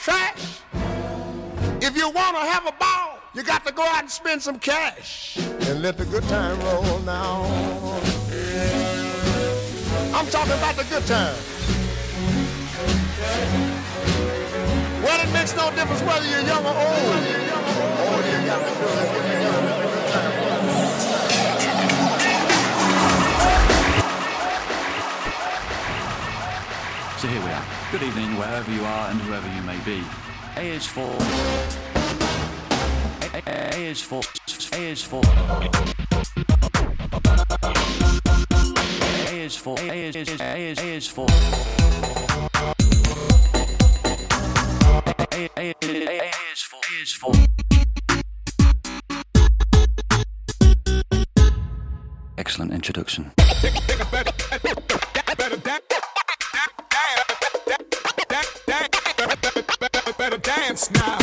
talking trash. If you want to have a ball, you got to go out and spend some cash and let the good time roll now. I'm talking about the good time. Well, it makes no difference whether you're young or old. All you got to do is So here we are. Good evening, wherever you are and whoever you may be. A is for. A, A- is for. A is for. A is for. A is, is, A is, A is for. A is for. Excellent introduction. Now.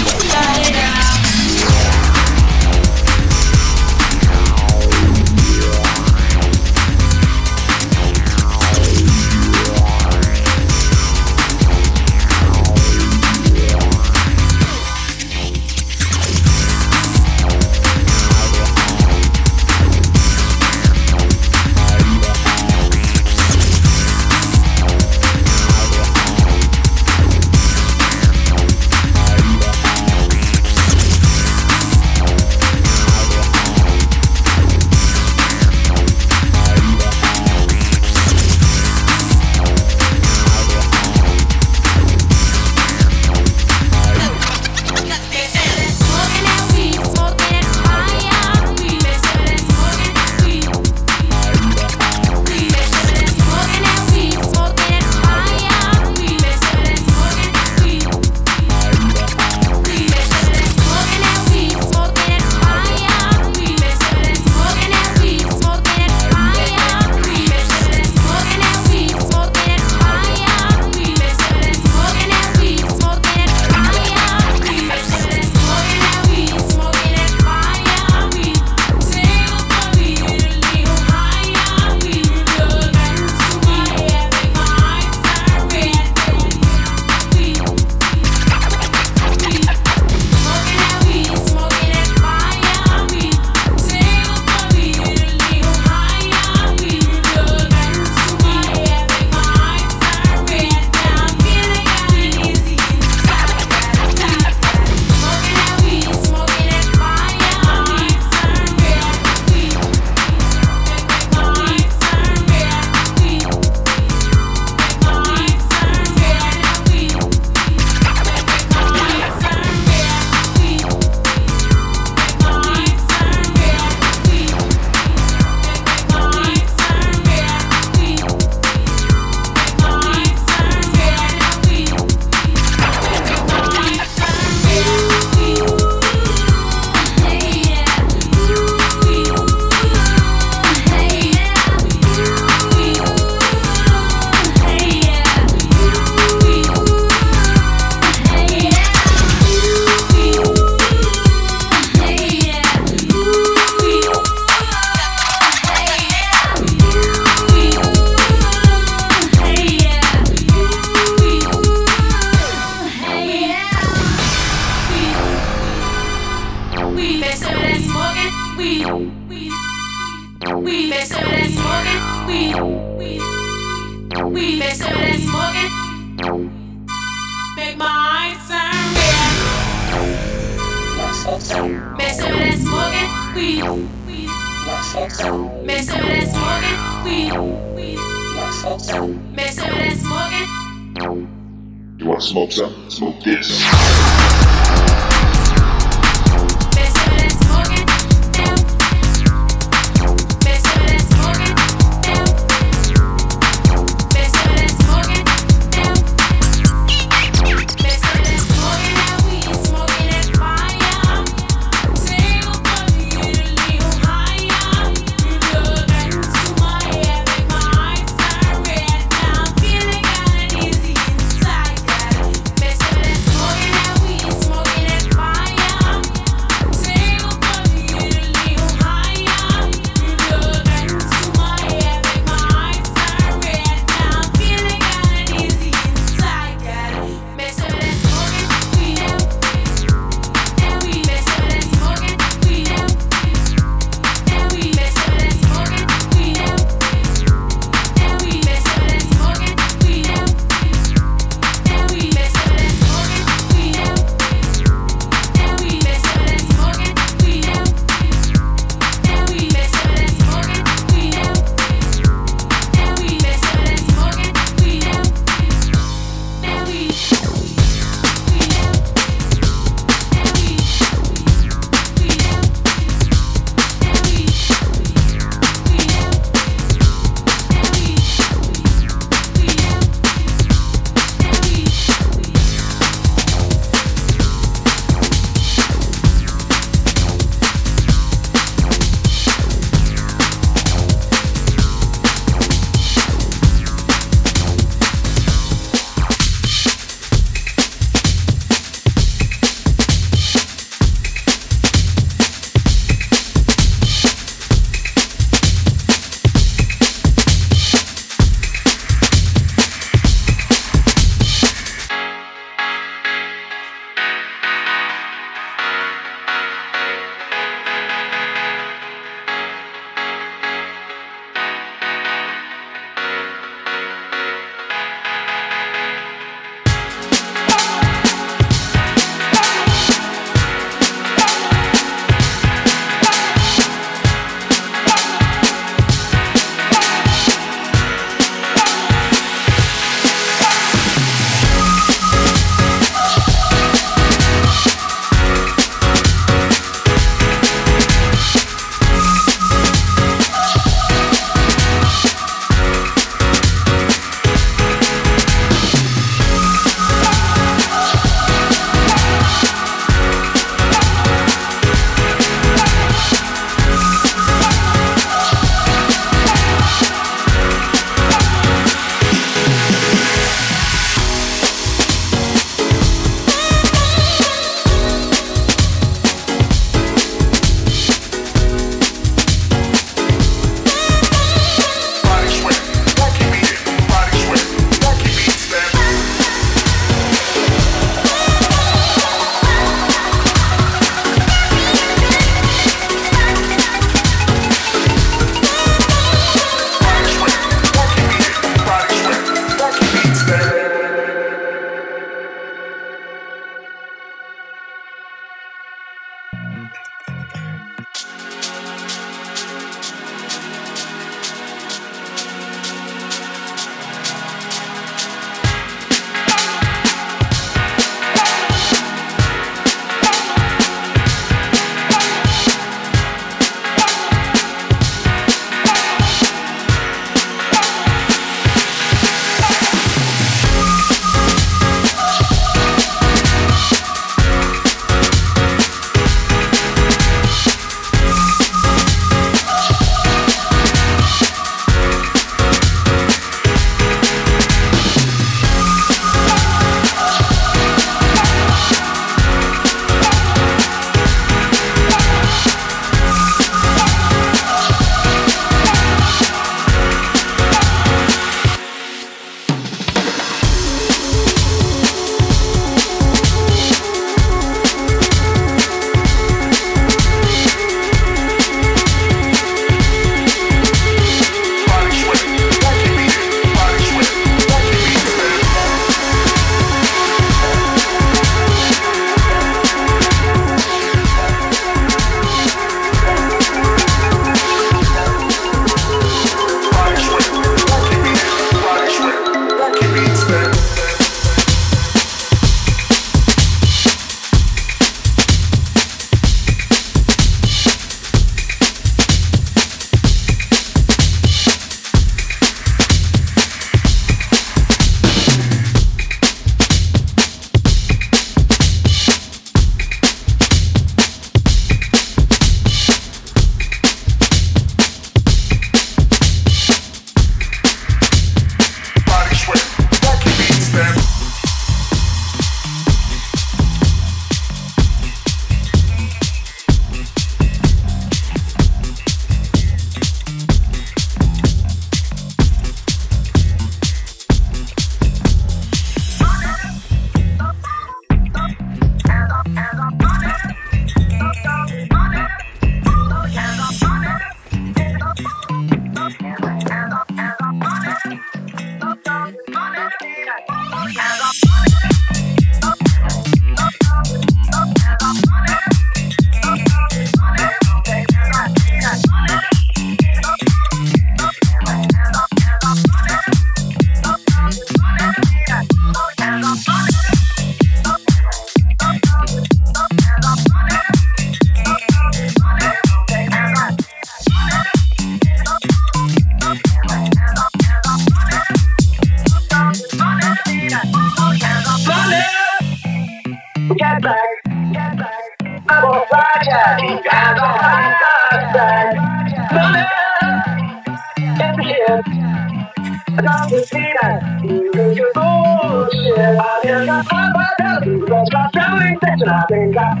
Get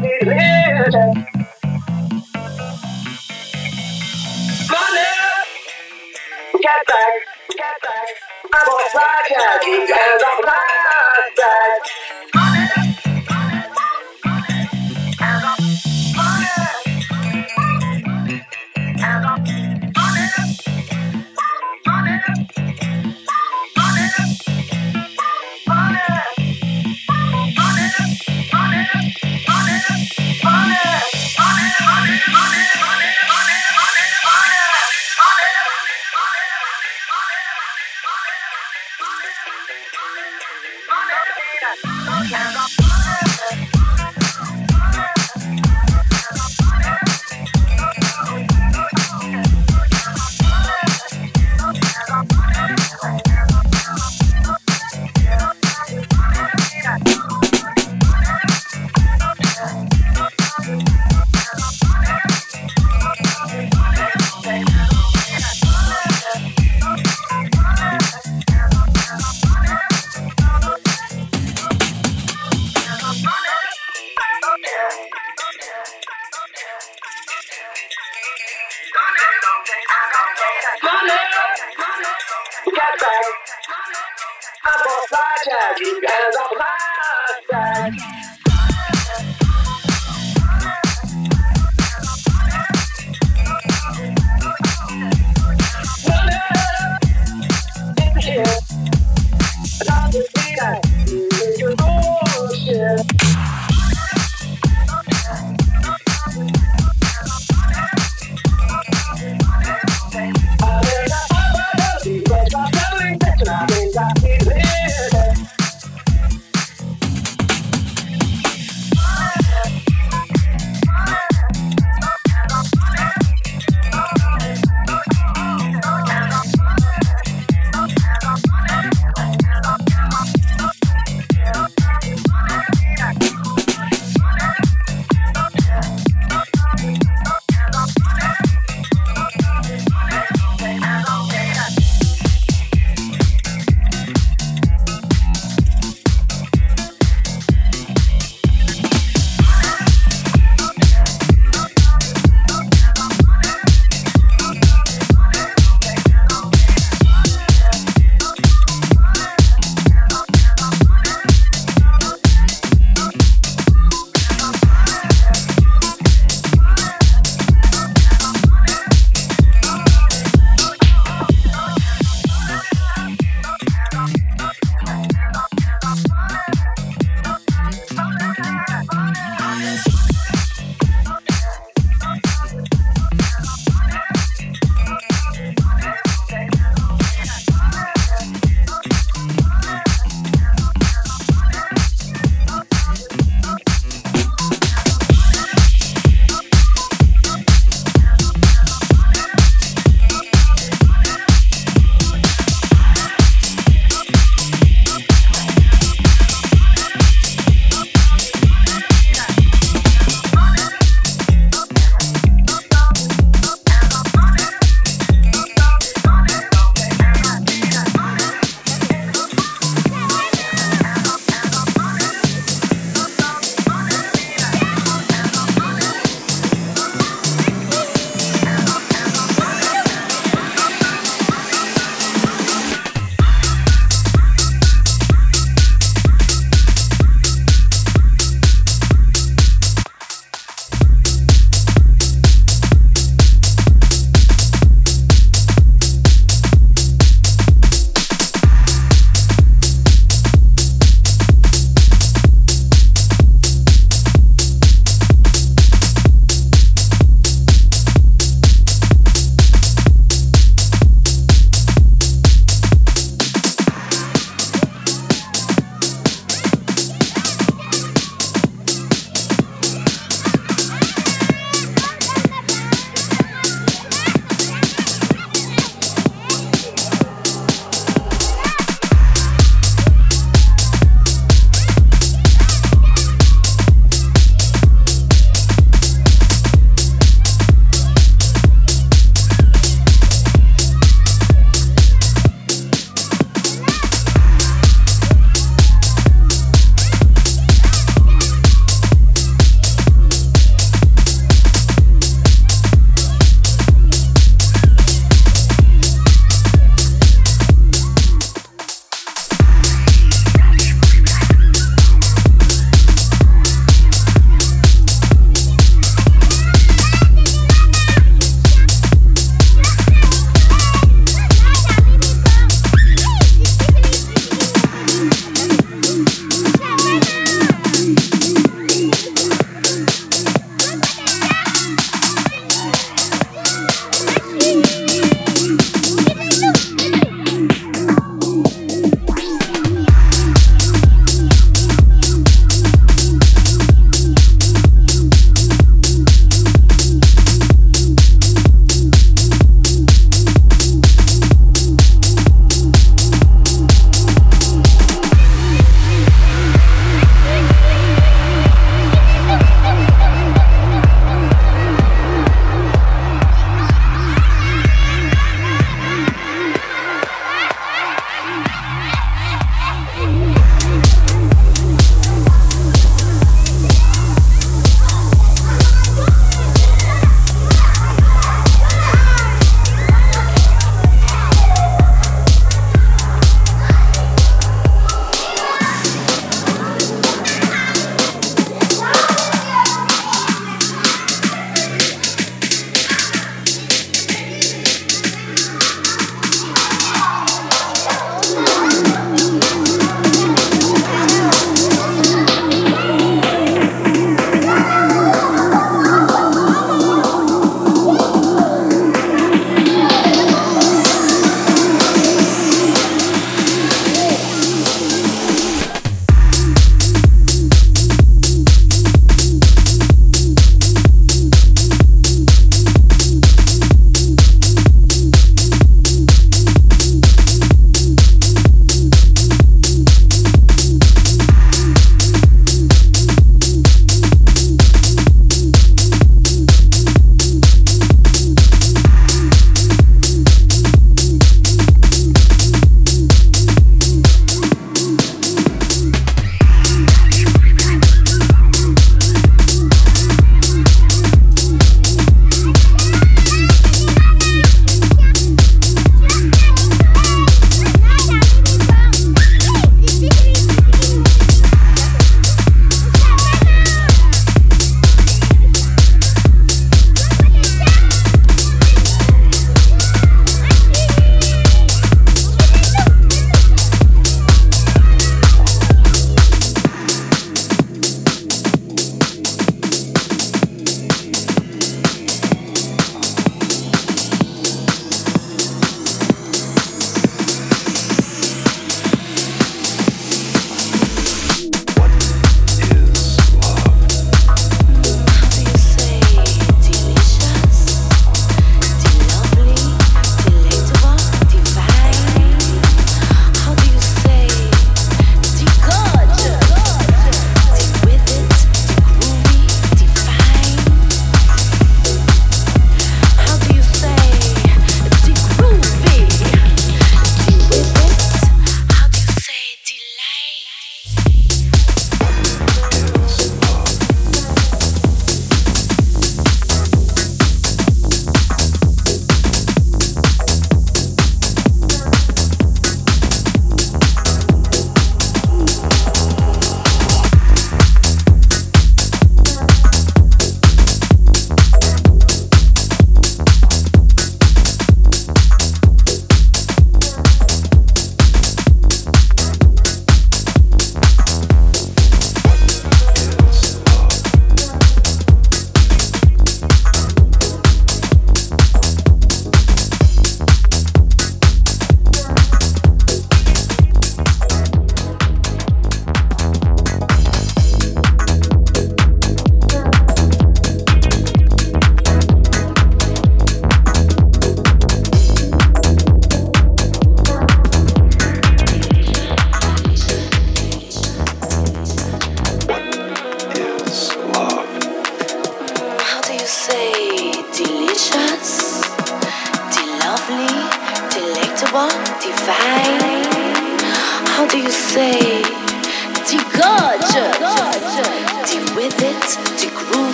back, get back. I'm on fire, because I'm fire.